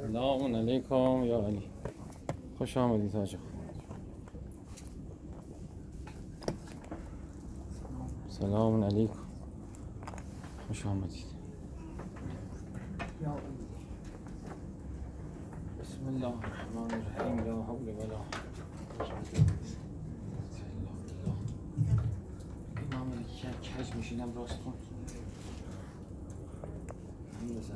سلام عليكم يا علي. خوش آمدید حاج سلام. عليكم خوش آمدید. بسم الله الرحمن الرحيم لا حول ولا قوة إلا إمام الکک حج میشینم راست کن بزن.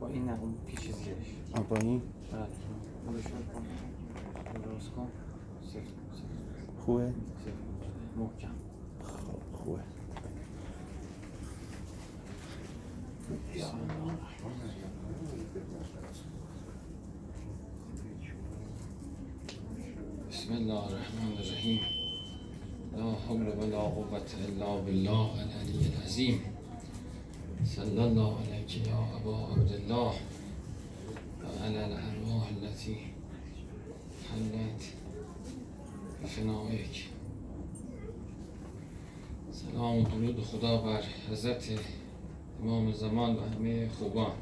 با این نه اون پیش زیرش با این بله. درست کن. خوبه؟ محکم. خب خوبه. بسم الله الرحمن الرحیم. لا حول ولا قوة الا بالله العلی العظیم. صلی الله علیک یا ابا عبدالله و علی الارواح التي حلت بفنائک سلام و درود خدا بر حضرت امام زمان و همه خوبان.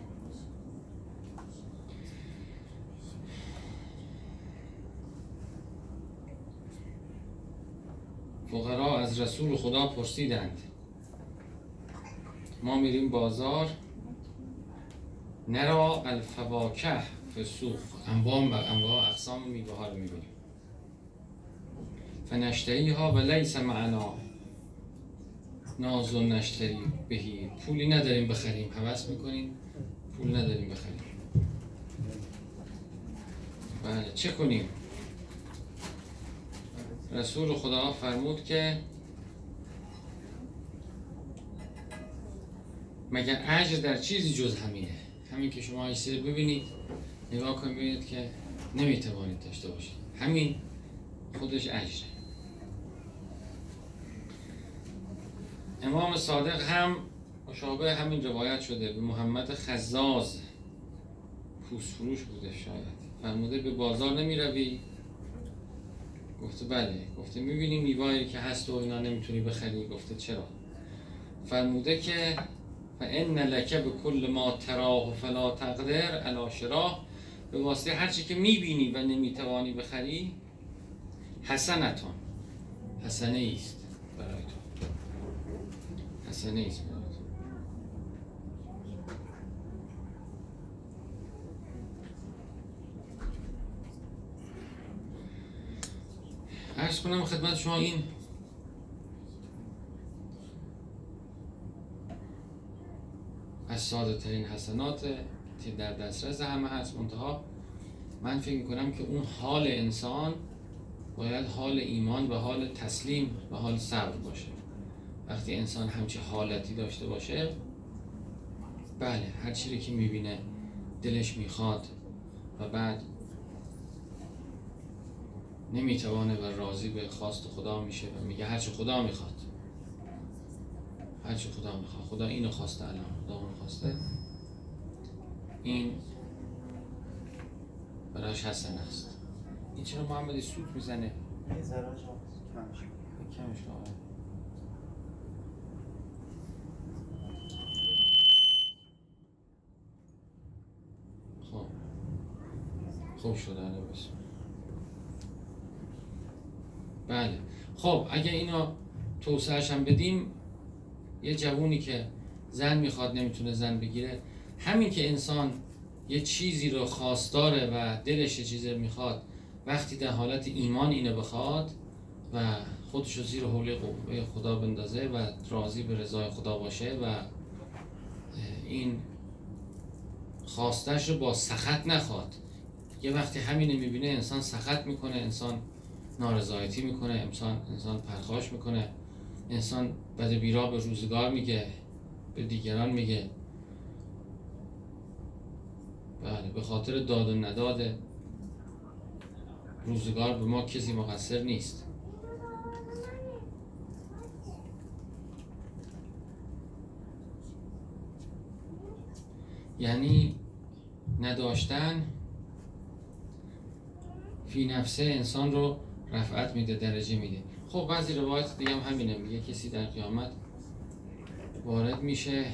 فقرا از رسول خدا پرسیدند. ما میریم بازار. نرا الفواکه فسوق. انواع و انواع اقسام میوه ها رو می‌بینیم. فنشتری ها و لیس معنا. ناز و نشتری بهی. پولی نداریم بخریم. حوض می‌کنیم. پول نداریم بخریم. بله چه کنیم؟ رسول خدا فرمود که مگر اجر در چیزی جز همینه؟ همین که شما ایسته ببینید نگاه کنید ببینید که نمی‌توانید داشته باشید. همین خودش اجره. امام صادق هم مشابه همین روایت شده به محمد خزاز پوست بوده شاید. فرموده به بازار نمی روی گفته بله. گفته می‌بینی میوایی که هست و اینا نمی‌تونی بخری؟ گفته چرا؟ فرموده که فان لک به کل ما تراه فلا تقدر علی شراه به واسطه هرچی که می‌بینی و نمی‌توانی بخری حسنتون. حسنه است برای تو حسنه است برای تو عرض کنم خدمت شما این از ساده ترین حسنات که در دسترس همه هست. منتها من فکر می‌کنم که اون حال انسان باید حال ایمان و حال تسلیم و حال صبر باشه. وقتی انسان همچی حالتی داشته باشه بله هر چیزی که می‌بینه دلش می‌خواد و بعد نمی‌توانه و راضی به خواست خدا میشه و میگه هرچی خدا می‌خواد. هرچی خدا می‌خواد خدا اینو خواسته الان. خدا اونو خواسته. این براش حسن است. این چرا محمدی سوت می‌زنه؟ کمش. خب خوب شده الان بله. خب اگه اینو توسعهش هم بدیم یه جوونی که زن می‌خواد نمی‌تونه زن بگیره همین که انسان یه چیزی رو خواستاره و دلش یه چیزی می‌خواد وقتی در حالت ایمان اینو بخواد و خودش رو زیر حوله قوه خدا بندازه و راضی به رضای خدا باشه و این خواستش رو با سخت نخواد. یه وقتی همینه می‌بینه انسان سخت می‌کنه انسان نارضایتی می‌کنه انسان انسان پرخاش می‌کنه. انسان بد بیرا به روزگار میگه به دیگران میگه. بله به خاطر داد و نداد روزگار به ما کسی مقصر نیست. یعنی نداشتن فی نفسه انسان رو رفعت میده درجه میده. خب بعضی روایت دیگه هم همینه. میگه کسی در قیامت وارد میشه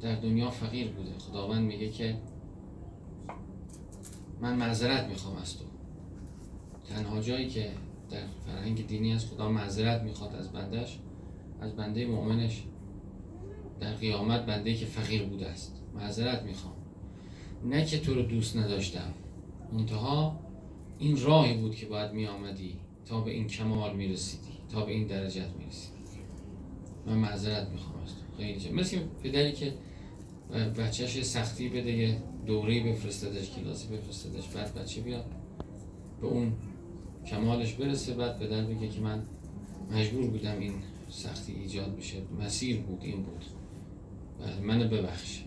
در دنیا فقیر بوده. خداوند میگه که من معذرت می‌خوام از تو. تنها جایی که در فرهنگ دینی از خدا معذرت می‌خواد از بندش از بنده مؤمنش. در قیامت بنده که فقیر بوده است. معذرت می‌خوام. نه که تو رو دوست نداشتم. منتها این راهی بود که باید می آمدی تا به این کمال می رسیدی تا به این درجت می رسیدی من معذرت می‌خوام از تو. خیلی جا. مثل پدری که بچهش سختی بده یه دوره‌ای بفرستدش کلاسی بفرستدش بعد بچه بیاد به اون کمالش برسه بعد پدر بگه که من مجبور بودم این سختی ایجاد بشه. مسیر بود این بود. بله منو ببخش؟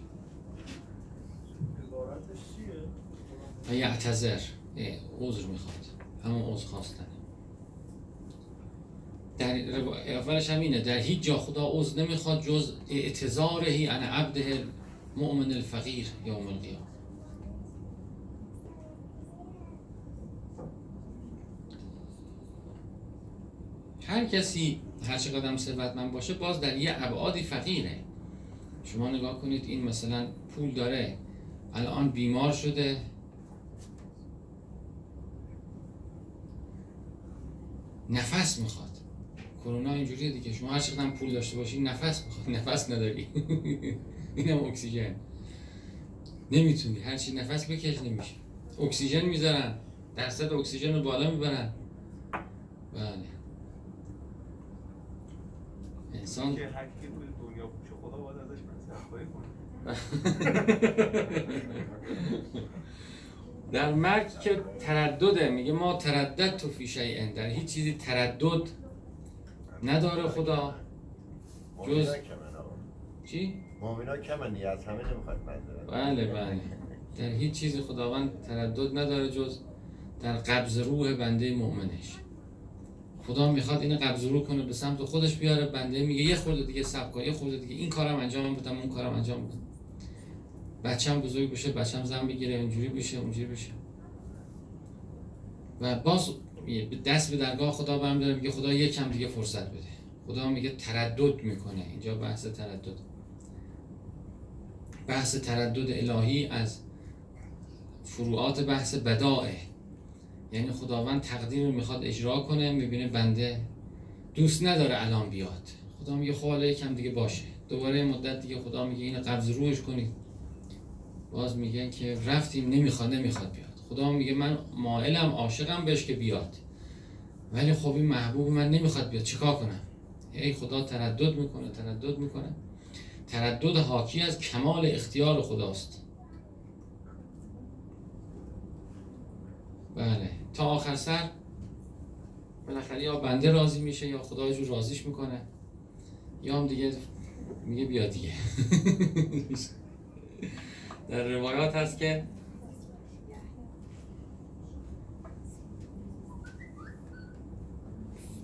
و یعتذر. عذر می‌خواد. همون عذر خواستن در اولش هم اینه در هیچ جا خدا عذر نمی‌خواد جز اعتذارهی عن عبده مؤمن الفقیر یوم القیامه هر کسی هر چقدر هم ثروتمند باشه باز در یه ابعادی فقیره. شما نگاه کنید این مثلا پول داره الان بیمار شده. نفس می‌خواد. کرونا اینجوریه دیگه. شما هر چقدر پول داشته باشی نفس می‌خواد. نفس نداری. اینم اکسیژن. نمی‌تونی. هر چی نفس بکش نمیشه. اکسیژن می‌ذارن. درصد اکسیژن رو بالا می‌برن. بله. انسان که هر کی دنیا پوچ خدا باید ازش مصرف کنه. در مرگ که تردده. میگه ما تردد تو فی شیء در هیچ چیزی تردد نداره خدا. جز- چی؟ مومینا کمن از همه نمی‌خواد بله بله. در هیچ چیزی خداوند تردد نداره جز در قبض روح بنده مؤمنش. خدا می‌خواد این قبض روح کنه به سمت خودش بیاره. بنده میگه یه خورده دیگه صبر کن یه خورده دیگه این کارم انجام بدم اون کارم انجام بدم. بچم بزرگ بشه بچم زن بگیره اینجوری بشه اونجوری بشه. و باز دست به درگاه خدا برم داره میگه خدا یکم دیگه فرصت بده. خدا میگه تردد می‌کنه. اینجا بحث تردد. بحث تردد الهی از فروعات بحث بدائه یعنی خداوند تقدیر رو می‌خواد اجرا کنه می‌بینه بنده دوست نداره الان بیاد. خدا میگه خب حالا یکم دیگه باشه. دوباره مدت دیگه خدا میگه اینو قبض روش کنید. باز میگن که رفتیم نمی‌خواد نمی‌خواد بیاد. خدا میگه من مائلم عاشقم بهش که بیاد. ولی خب این محبوب من نمی‌خواد بیاد چیکار کنم؟ ای خدا تردد می‌کنه تردد می‌کنه. تردد حاکی از کمال اختیار خداست. بله تا آخر سر بالاخره یا بنده راضی میشه یا خدا یه جور راضیش می‌کنه. یا هم دیگه میگه بیا دیگه. در روایات هست که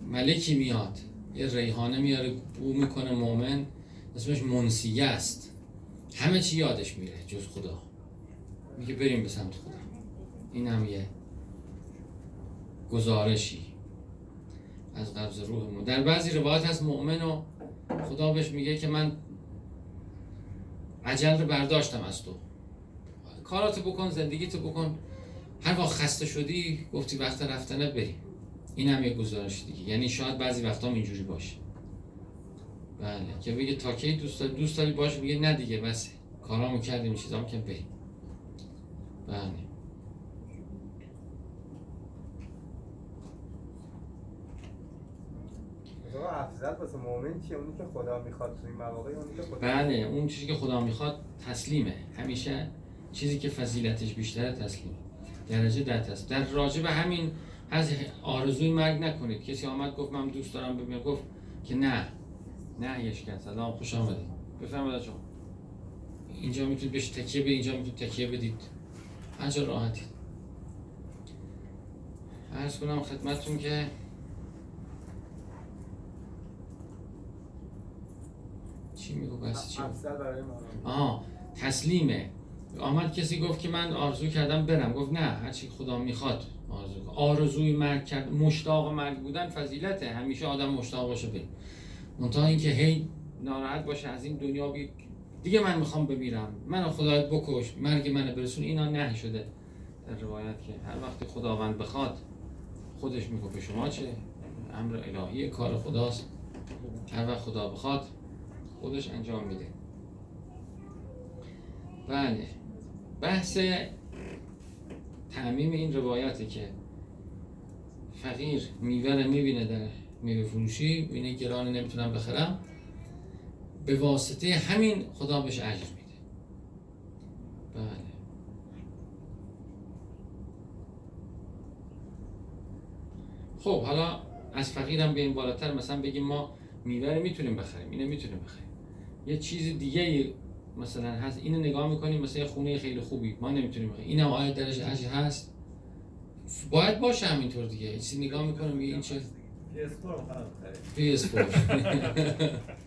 ملکی میاد یه ریحانه میاره بو می‌کنه مؤمن اسمش منسیه است. همه چی یادش میره جز خدا. میگه بریم به سمت خدا. این هم یه گزارشی از قبض روحمون در بعضی روایات هست مؤمن و خدا بهش میگه که من عجل رو برداشتم از تو. کاراتو بکن زندگیتو بکن. هر وقت خسته شدی گفتی وقت رفتنه بریم. این هم یه گزارش دیگه. یعنی شاید بعضی وقتا هم اینجوری باشه. بله. که بگه تا کی دوست داری؟ دوست داری باشه میگه نه دیگه بس. کارامو کردیم چیزام که بریم. بله. افضل واسه مؤمن چیه؟ اونی که خدا می‌خواد تو این مواقع اونی که خدا بله. اون چیزی که خدا می‌خواد تسلیمه. همیشه چیزی که فضیلتش بیشتره تسلیمه درجه در تسلیم در راجع به همین از آرزوی مرگ نکنید. کسی آمد گفت من دوست دارم ببینم. گفت که نه. نه یش کرد سلام خوش آمدید. بفرمایید شما. اینجا می‌تونید بهش تکیه بدید. اینجا می‌تونید تکیه بدید. هر راحتید. عرض کنم خدمتتون که چی میگو؟ بس چی؟ آها تسلیمه. آمد کسی گفت که من آرزو کردم برم. گفت نه هرچی خدا می‌خواد. آرزوی مرگ کرد مشتاق مرگ بودن فضیلته. همیشه آدم مشتاق باشه بریم منتها اینکه هی ناراحت باشه از این دنیا بی... دیگه من می‌خوام بمیرم. منو خدایت بکش. مرگ منو برسون. اینا نه شده. در روایت که هر وقتی خداوند بخواد خودش میگه به شما چه امر الهی کار خداست. هر وقت خدا بخواد خودش انجام میده. بله. بحث تعمیم این روایته که فقیر میوه رو می‌بینه در میوه فروشی می‌بینه گران نمی‌تونم بخرم به واسطه همین خدا بهش اجر میده. بله. خب حالا از فقیرم به این بالاتر مثلا بگیم ما میوه رو می‌تونیم بخریم اینو می‌تونیم بخریم. یه چیز دیگه مثلا هست. اینو نگاه می‌کنیم مثلا خونه خیلی خوبی. ما نمی‌تونیم بخریم این هم آیا درش اجر هست؟ باید باشه همینطور دیگه. چیزی نگاه می‌کنم میگه این چه PS4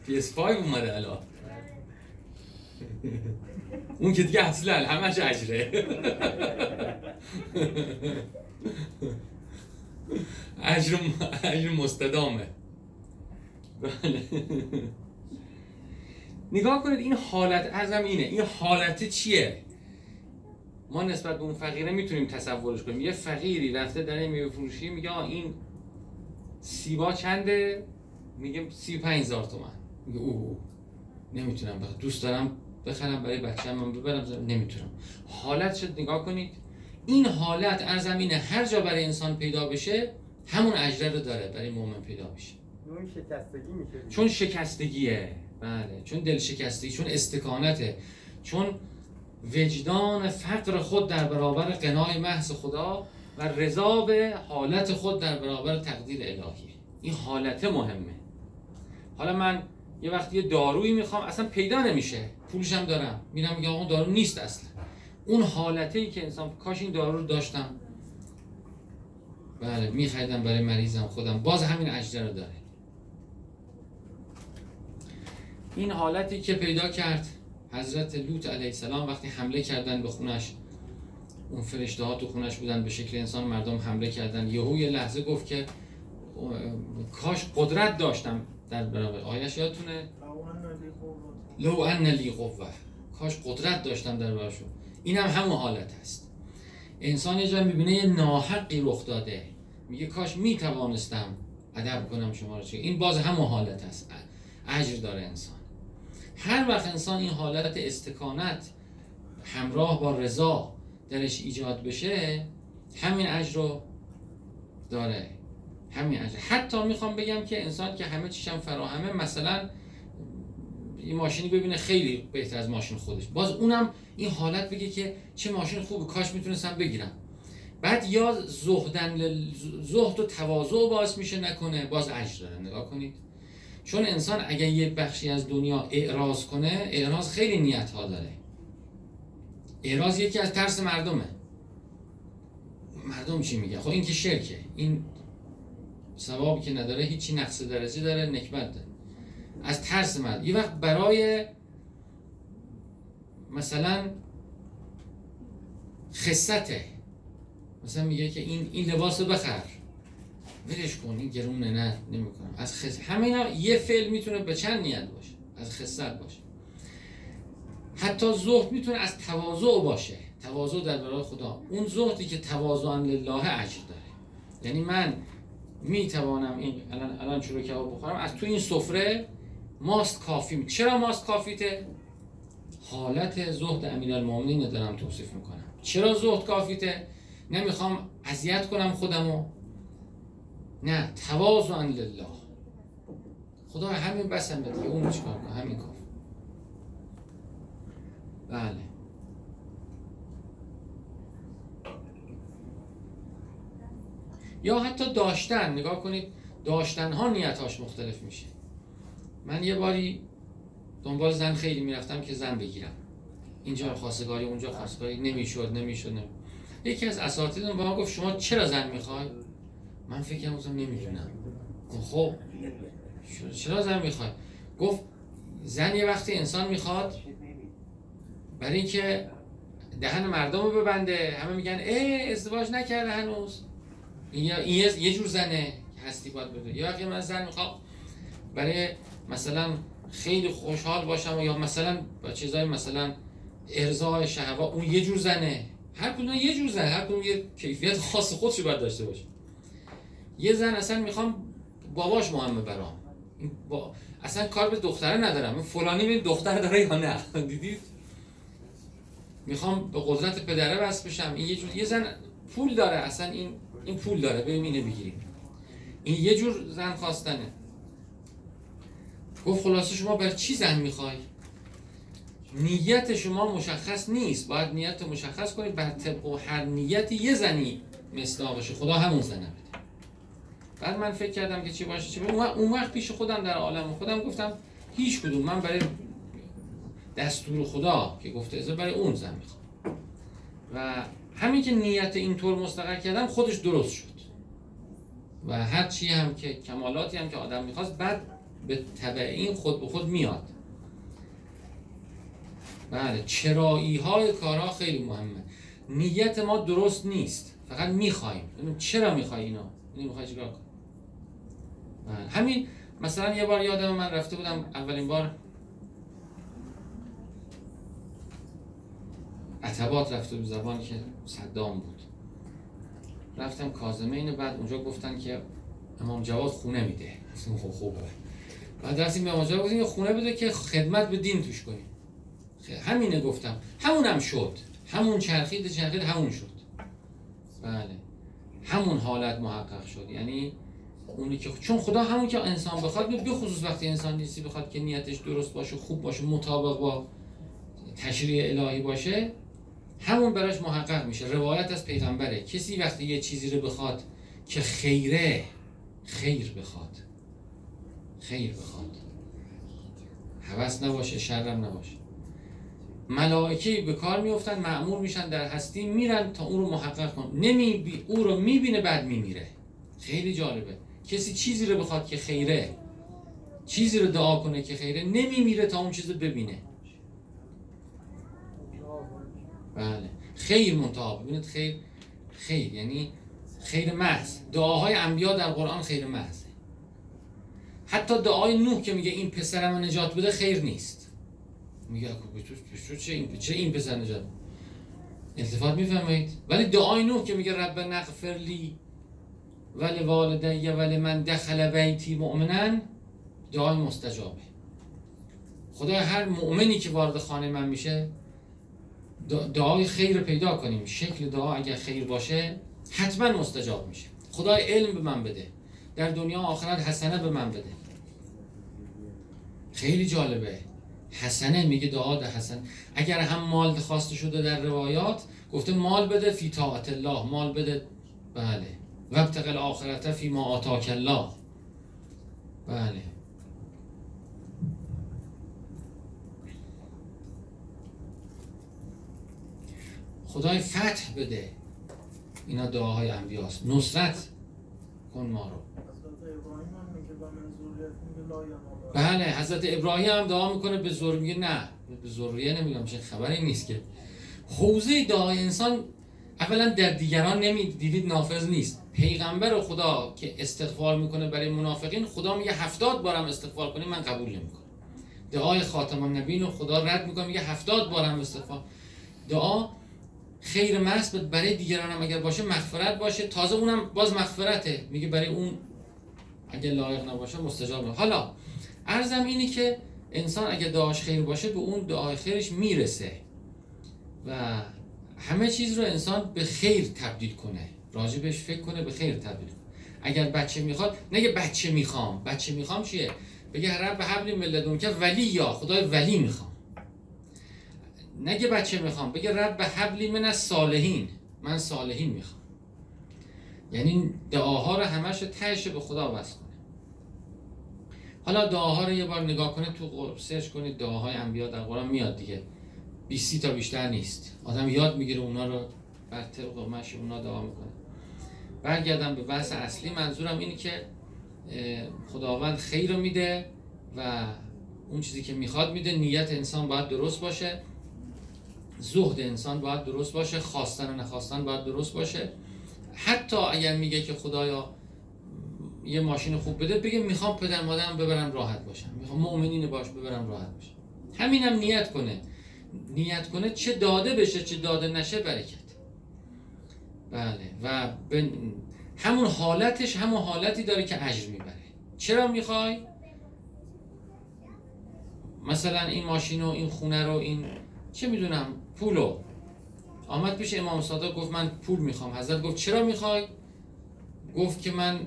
PS5 اومده الان. اون که دیگه اصلا همش اجره اجر اجر مستدامه. بله. نگاه کنید این حالت ازم اینه. این حالت چیه؟ ما نسبت به اون فقیره می‌تونیم تصورش کنیم. یه فقیری رفته در میوه فروشی میگه آه این سیبا چنده؟ میگه سی پنج هزار تومن. میگه اوه نمی‌تونم بخرم دوست دارم بخرم برای بچه من ببرم نمی‌تونم. حالت شد نگاه کنید. این حالت ارزم اینه هر جا برای انسان پیدا بشه همون اجره رو داره برای مؤمن پیدا میشه. چون شکستگیه. بله چون دل شکستگی چون استکانته چون وجدان فقر خود در برابر قنای محض خدا و رضا به حالت خود در برابر تقدیر الهی. این حالت مهمه. حالا من یه وقتی یه دارویی می‌خوام اصلا پیدا نمیشه. هم دارم. میرم میگم اون دارو نیست اصلا. اون حالته ای که انسان کاش این دارو رو داشتم. بله میخریدم برای مریضم خودم. باز همین اجره رو داره. این حالتی که پیدا کرد حضرت لوط علیه السلام وقتی حمله کردن به خونش اون فرشته ها تو خونش بودن به شکل انسان مردم حمله کردن. یهو یه لحظه گفت که کاش قدرت داشتم در برابر. آیش یادتونه؟ لو ان لی قوه. کاش قدرت داشتم در برابرشون این هم همون حالت هست. انسان یه جا می‌بینه یه ناحقی رخ داده. میگه کاش می‌توانستم ادب کنم شما رو چه. این باز همون حالت هست. اجر داره انسان. هر وقت انسان این حالت استکانت همراه با رضا درش ایجاد بشه همین اجر رو داره. همین اجر. حتی می‌خوام بگم که انسان که همه چیشم فراهمه مثلا یه ماشینی ببینه خیلی بهتر از ماشین خودش. باز اونم این حالت بگه که چه ماشین خوبه کاش می‌تونستم بگیرم. بعد یا زهدن زهد و تواضع باعث میشه نکنه باز اجر داره. نگاه کنید. چون انسان اگر یه بخشی از دنیا اعراض کنه اعراض خیلی نیت ها داره. اعراض یکی از ترس مردمه. مردم چی میگه خب این که شرکه. این ثوابی که نداره هیچی نقص درجه داره نکبت داره. از ترس مرد. یه وقت برای مثلا خصته مثلا میگه که این این لباس رو بخر. ولش کن این گرونه نه نمی‌کنم. از خس همینا یه فعل می‌تونه به چند نیت باشه؟ از خصت باشه. حتی زهد می‌تونه از تواضع باشه. تواضع در برای خدا. اون زهدی که تواضعا لله اجر داره. یعنی من می‌توانم این الان الان چلو کباب بخورم؟ از تو این سفره ماست کافی چرا ماست کافیته؟ حالت زهد امیرالمومنین رو دارم توصیف می‌کنم. چرا زهد کافیته؟ نمی‌خوام اذیت کنم خودمو. نه تواضعا لله. خدا همین بسم دیگه اون چیکار کنه؟ همین کافی بله. یا حتی داشتن نگاه کنید داشتن ها نیتاش مختلف میشه. من یه باری دنبال زن خیلی می‌رفتم که زن بگیرم. اینجا خواستگاری اونجا خواستگاری. نمی‌شد نمی‌شد نمی... یکی از اساتید به ما گفت شما چرا زن می‌خوای؟ من فکر کردم نمی‌دونم. خب چرا- زن می‌خوای گفت زن یه وقتی انسان می‌خواد برای اینکه دهن مردم رو ببنده. همه میگن اه ازدواج نکرده هنوز. این یه- جور زنه هستی باید بده. یه وقتی من زن می‌خوام برای مثلا خیلی خوشحال باشم یا مثلا با چیزای مثلا ارضای شهوا اون یه جور زنه. هر کدوم یه جور زن. هر کدوم یه کیفیت خاص خودش باید داشته باشه. یه زن اصلا می‌خوام باباش مهمه برام. با... اصلا کار به دختره ندارم. فلانی به دختر داره یا نه؟ دیدید می‌خوام به قدرت پدره بس بشم. این یه جور یه زن پول داره. اصلا این این پول داره. بریم اینو بگیریم. این یه جور زن خواستنه. گفت خلاصه شما بر چی زن می‌خوای؟ نیت شما مشخص نیست. باید نیت مشخص کنید بر طبق هر نیتی یه زنی مصداقشه خدا همون زنه بعد من فکر کردم که چی باشه چی باشه. اون وقت- پیش خودم در عالم خودم گفتم هیچ کدوم. من برای دستور خدا که گفته ازا برای اون زن می‌خوام. و همین که نیت اینطور مستقر کردم خودش درست شد. و هر چی هم که کمالاتی هم که آدم می‌خواست بعد به تبع این خود به خود میاد. بله چرایی های کارها خیلی مهمه. نیت ما درست نیست. فقط می‌خوایم چرا می‌خوای اینو؟ اینو می‌خوای چیکار. همین مثلا یه بار یادم من رفته بودم اولین بار عتبات رفته بود زبانی که صدام بود. رفتم کازمین بعد اونجا گفتن که امام جواد خونه میده. گفتم خب خوبه. بعد رفتیم به امام جواد گفتیم خونه بده که خدمت به دین توش کنیم. همینه گفتم. همونم شد. همون چرخید چرخید همون شد. بله. همون حالت محقق شد. یعنی اونی که چون خدا همون که انسان بخواد به خصوص وقتی انسان نیستی بخواد که نیتش درست باشه خوب باشه مطابق با تشریع الهی باشه همون براش محقق میشه. روایت از پیغمبره. کسی وقتی یه چیزی رو بخواد که خیره خیر بخواد. خیر بخواد. هوس نباشه شرم نباشه. ملائکه به کار میفتن معمور میشن در هستی میرن تا اون رو محقق کن. نمی بی... او رو می‌بینه بعد میمیره. خیلی جالبه. کسی چیزی رو بخواد که خیره چیزی رو دعا کنه که خیره نمیمیره تا اون چیز رو ببینه. بله. خیر منتها. ببینید خیر خیر یعنی خیر محض. دعاهای انبیا در قرآن خیر محضه حتی دعای نوح که میگه این پسرم نجات بده خیر نیست. میگه تو چه این چه این پسر نجات؟ التفات می‌فهمید ولی دعای نوح که میگه رب نغفر لی ولی والدی ولی من دخل بیتی مؤمنا دعای مستجابه. خدا هر مؤمنی که وارد خانه من میشه دع- دعای خیر پیدا کنیم. شکل دعا اگر خیر باشه حتما مستجاب میشه. خدای علم به من بده. در دنیا آخرت حسنه به من بده. خیلی جالبه. حسنه میگه دعا ده حسن. اگر هم مال خواسته شده در روایات گفته مال بده فی طاعت الله. مال بده بله. و ابتغ الاخرت فی ما آتاک الله. بله. خدای فتح بده. اینا دعاهای انبیاست. نصرت کن ما رو. بله حضرت ابراهیم هم دعا می‌کنه به زور میگه نه. به ذریه نمیگم چه خبری نیست که. حوزه دعای انسان اولا در دیگران نمی دیدید نافذ نیست. پیغمبر خدا که استغفار می‌کنه برای منافقین خدا میگه هفتاد بارم استغفار کنی من قبول نمی‌کنم. دعای خاتم النبیین رو خدا رد می‌کنه میگه هفتاد بارم استغفار. دعا خیر محض برای دیگران هم اگر باشه مغفرت باشه. تازه اونم باز مغفرته. میگه برای اون اگه لایق نباشه مستجاب. حالا ارزم اینه که انسان اگه دعاش خیر باشه به اون دعای خیرش می‌رسه. و همه چیز رو انسان به خیر تبدیل کنه. راجبش فکر کنه به خیر تبدیل اگر بچه می‌خواد نگه بچه می‌خوام. بچه می‌خوام چیه؟ بگه رب حبلی ملدون که ولی یا خدای ولی می‌خوام. نگه بچه می‌خوام بگه رب حبلی من از صالحین من صالحین می‌خوام. یعنی دعاها رو همش تهش به خدا وصل کنه. حالا دعاها رو یه بار نگاه کنه تو سرچ کنید دعاهای انبیا در قرآن میاد دیگه. 20 تا بیشتر نیست. آدم یاد می‌گیره اونا رو بر طبق مشی اونا دعا می‌کنه. برگردم به بحث اصلی. منظورم اینه که خداوند خیر رو میده و اون چیزی که می‌خواد میده. نیت انسان باید درست باشه. زهد انسان باید درست باشه. خواستن و نخواستن باید درست باشه. حتی اگر میگه که خدایا یه ماشین خوب بده بگه می‌خوام پدر مادرم ببرم راحت باشم. می‌خوام مؤمنین باش ببرم راحت باشم. همینم نیت کنه. نیت کنه چه داده بشه چه داده نشه برکت. بله. و به همون حالتش همون حالتی داره که اجر می‌بره. چرا می‌خوای؟ مثلا این ماشین و این خونه رو این چه می‌دونم پولو. آمد پیش امام صادق گفت من پول می‌خوام. حضرت گفت چرا می‌خوای؟ گفت که من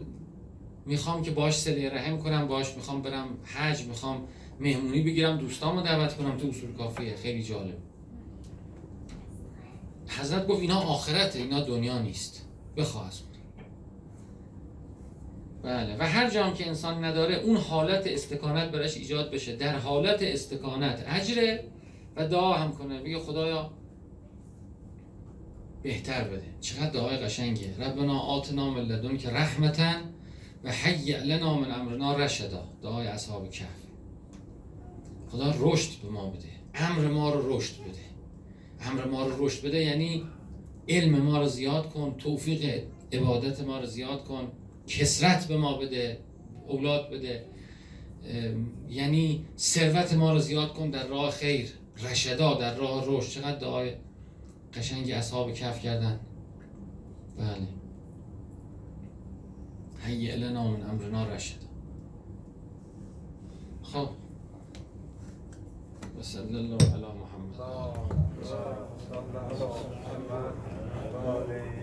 می‌خوام که باش سلی رحم کنم باش می‌خوام برم حج می‌خوام مهمونی بگیرم دوستامو دعوت کنم تو اصول کافیه. خیلی جالب. حضرت گفت اینا آخرته اینا دنیا نیست. بخواه از بله و هر جام که انسان نداره اون حالت استکانت براش ایجاد بشه. در حالت استکانت. اجره و دعا هم کنه. بگه خدایا بهتر بده. چقدر دعای قشنگه ربنا آتنا من لدنک رحمتا و حیع لنا من امرنا رشدا. دعای اصحاب کهف. خدا رشد به ما بده. امر ما رو رشد بده. امر ما رو رشد بده یعنی علم ما رو زیاد کن توفیق عبادت ما رو زیاد کن کسرت به ما بده اولاد بده. یعنی ثروت ما رو زیاد کن در راه خیر. رشدا در راه رشد. چقدر دعای قشنگی اصحاب کف کردن. بله. هیئ لنا من امرنا رشدا خب. و صلی الله علی محمد. الله الله الله الله الله